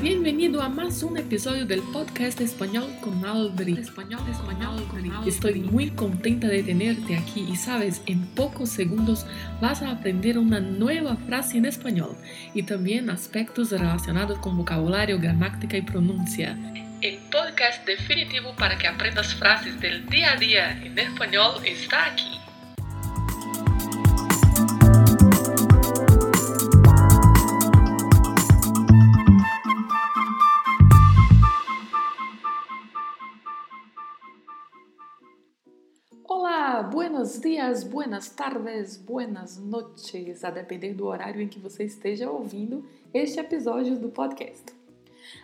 Bienvenido a más un episodio del podcast Español con Aldri. Español, español con Aldri. Estoy muy contenta de tenerte aquí y sabes, en pocos segundos vas a aprender una nueva frase en español y también aspectos relacionados con vocabulario, gramática y pronuncia. El podcast definitivo para que aprendas frases del día a día en español está aquí. Buenos dias, buenas tardes, buenas noches, a depender do horário em que você esteja ouvindo este episódio do podcast.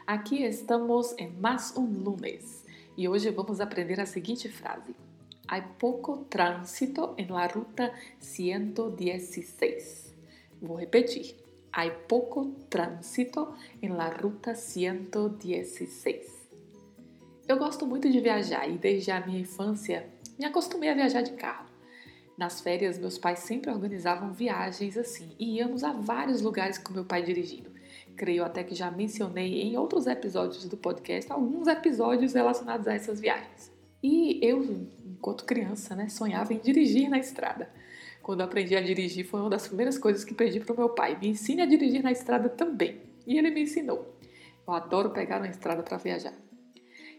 Aqui estamos em mais um lunes e hoje vamos aprender a seguinte frase: Há pouco trânsito em la ruta 116. Vou repetir. Há pouco trânsito em la ruta 116. Eu gosto muito de viajar e desde a minha infância me acostumei a viajar de carro. Nas férias, meus pais sempre organizavam viagens assim e íamos a vários lugares com meu pai dirigindo. Creio até que já mencionei em outros episódios do podcast alguns episódios relacionados a essas viagens. E eu, enquanto criança, né, sonhava em dirigir na estrada. Quando aprendi a dirigir, foi uma das primeiras coisas que pedi para o meu pai. Me ensine a dirigir na estrada também. E ele me ensinou. Eu adoro pegar uma estrada para viajar.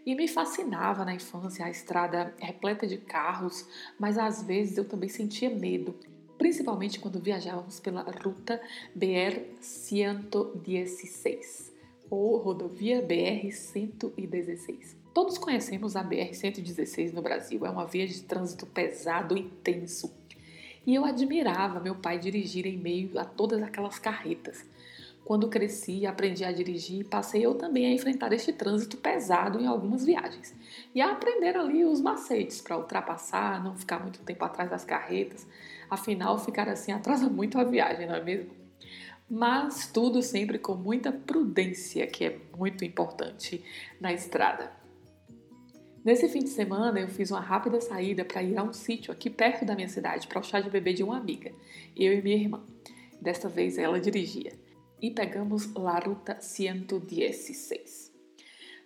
E me fascinava na infância a estrada repleta de carros, mas às vezes eu também sentia medo, principalmente quando viajávamos pela ruta BR-116 ou rodovia BR-116. Todos conhecemos a BR-116 no Brasil, é uma via de trânsito pesado e intenso. E eu admirava meu pai dirigir em meio a todas aquelas carretas. Quando cresci aprendi a dirigir, passei eu também a enfrentar este trânsito pesado em algumas viagens e a aprender ali os macetes para ultrapassar, não ficar muito tempo atrás das carretas. Afinal, ficar assim atrasa muito a viagem, não é mesmo? Mas tudo sempre com muita prudência, que é muito importante na estrada. Nesse fim de semana, eu fiz uma rápida saída para ir a um sítio aqui perto da minha cidade para o chá de bebê de uma amiga, eu e minha irmã. Desta vez ela dirigia e pegamos La Ruta 116.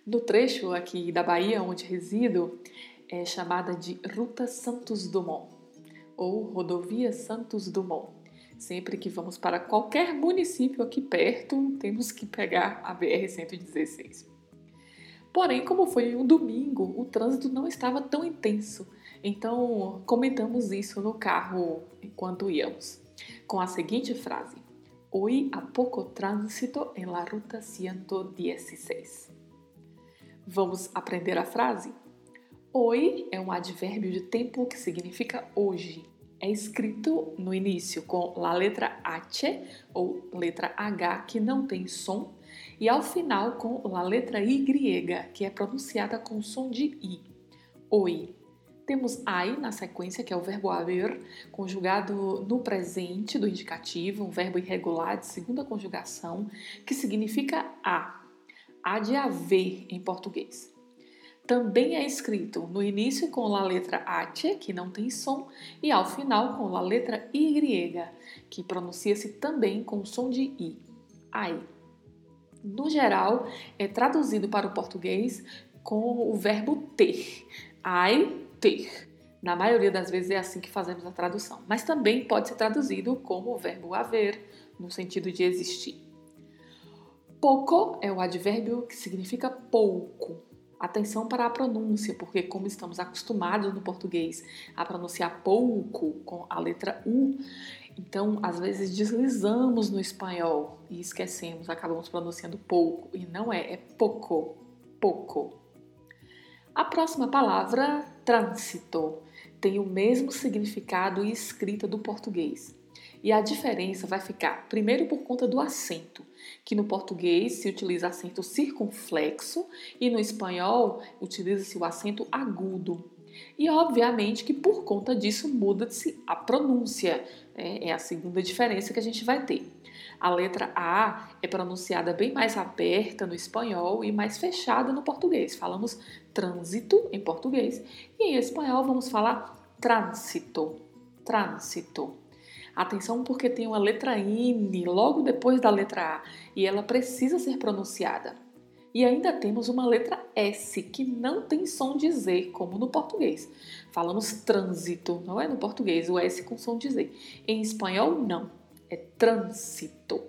No trecho aqui da Bahia onde resido, é chamada de Ruta Santos Dumont ou Rodovia Santos Dumont. Sempre que vamos para qualquer município aqui perto, temos que pegar a BR-116. Porém, como foi um domingo, o trânsito não estava tão intenso, então comentamos isso no carro enquanto íamos, com a seguinte frase: Hoy há pouco trânsito em la ruta 116. Vamos aprender a frase? Hoy é um advérbio de tempo que significa hoje. É escrito no início com a letra H ou letra H que não tem som e ao final com a letra Y que é pronunciada com som de I. Oi. Temos ai na sequência, que é o verbo haver, conjugado no presente do indicativo, um verbo irregular de segunda conjugação, que significa a. Há de haver em português. Também é escrito no início com a letra H, que não tem som, e ao final com a letra Y, que pronuncia-se também com som de I. Ai. No geral, é traduzido para o português com o verbo ter. Ai ter. Na maioria das vezes é assim que fazemos a tradução, mas também pode ser traduzido como o verbo haver, no sentido de existir. Pouco é o advérbio que significa pouco. Atenção para a pronúncia, porque como estamos acostumados no português a pronunciar pouco com a letra U, então às vezes deslizamos no espanhol e esquecemos, acabamos pronunciando pouco e não é, é pouco, pouco. A próxima palavra, trânsito, tem o mesmo significado e escrita do português. E a diferença vai ficar, primeiro, por conta do acento, que no português se utiliza acento circunflexo e no espanhol utiliza-se o acento agudo. E obviamente que por conta disso muda-se a pronúncia, é, é a segunda diferença que a gente vai ter. A letra A é pronunciada bem mais aberta no espanhol e mais fechada no português. Falamos trânsito em português e em espanhol vamos falar trânsito. Trânsito. Atenção porque tem uma letra N logo depois da letra A e ela precisa ser pronunciada. E ainda temos uma letra S que não tem som de Z, como no português. Falamos trânsito, não é no português, o S com som de Z. Em espanhol, não, é trânsito.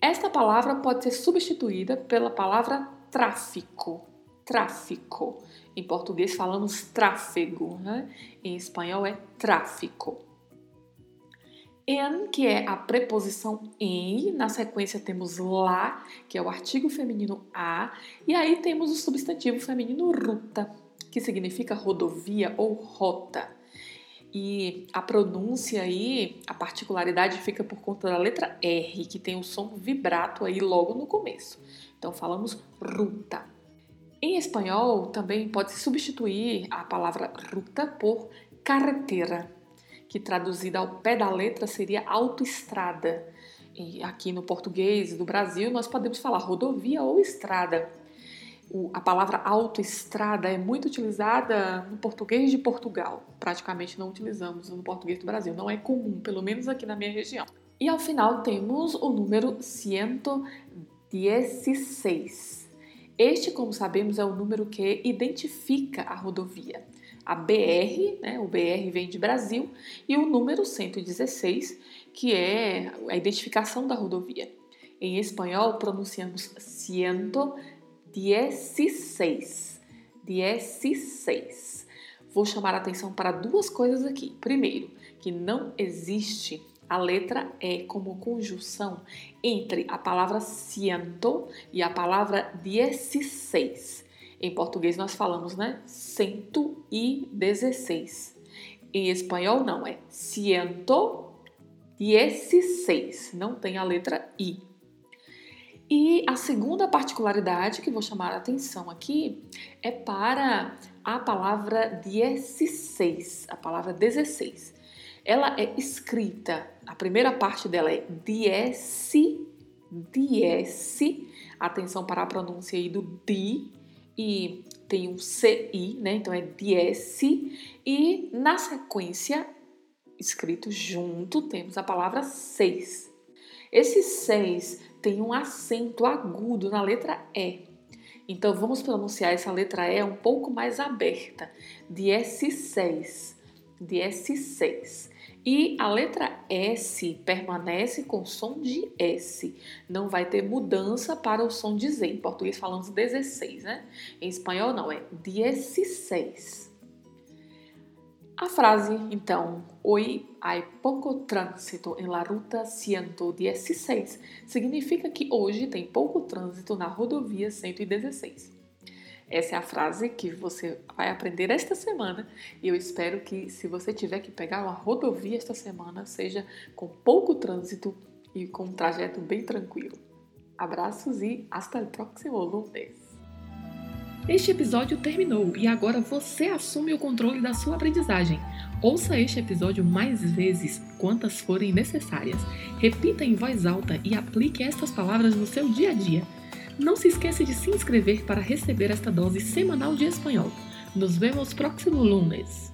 Esta palavra pode ser substituída pela palavra tráfico. Tráfico. Em português falamos tráfego, né? em espanhol é tráfico. En, que é a preposição em, na sequência temos lá, que é o artigo feminino a, e aí temos o substantivo feminino ruta, que significa rodovia ou rota. E a pronúncia aí, a particularidade fica por conta da letra R, que tem o som vibrato aí logo no começo. Então falamos ruta. Em espanhol também pode se substituir a palavra ruta por carretera que traduzida ao pé da letra seria autoestrada. E aqui no português do Brasil nós podemos falar rodovia ou estrada. O, a palavra autoestrada é muito utilizada no português de Portugal. Praticamente não utilizamos no português do Brasil. Não é comum, pelo menos aqui na minha região. E ao final temos o número 116. Este, como sabemos, é o número que identifica a rodovia a BR, né, o BR vem de Brasil, e o número 116, que é a identificação da rodovia. Em espanhol, pronunciamos 116. 16. Vou chamar a atenção para duas coisas aqui. Primeiro, que não existe a letra E como conjunção entre a palavra ciento e a palavra 16. Em português nós falamos, né? 116. Em espanhol não, é ciento dieciséis. Não tem a letra I. E a segunda particularidade que vou chamar a atenção aqui é para a palavra 16, a palavra 16. Ela é escrita, a primeira parte dela é diese, diese, atenção para a pronúncia aí do di, e tem um CI, né? Então é diese e na sequência escrito junto temos a palavra seis. Esse seis tem um acento agudo na letra E. Então vamos pronunciar essa letra E um pouco mais aberta. Diese seis. Diese seis. E a letra S permanece com som de S. Não vai ter mudança para o som de Z. Em português falamos 16, né? Em espanhol não, é 16. A frase, então, hoy hay poco trânsito en la ruta 116 significa que hoje tem pouco trânsito na rodovia 116. Essa é a frase que você vai aprender esta semana e eu espero que, se você tiver que pegar uma rodovia esta semana, seja com pouco trânsito e com um trajeto bem tranquilo. Abraços e hasta el próximo lunes! Este episódio terminou e agora você assume o controle da sua aprendizagem. Ouça este episódio mais vezes, quantas forem necessárias. Repita em voz alta e aplique estas palavras no seu dia a dia. Não se esqueça de se inscrever para receber esta dose semanal de espanhol. Nos vemos próximo lunes.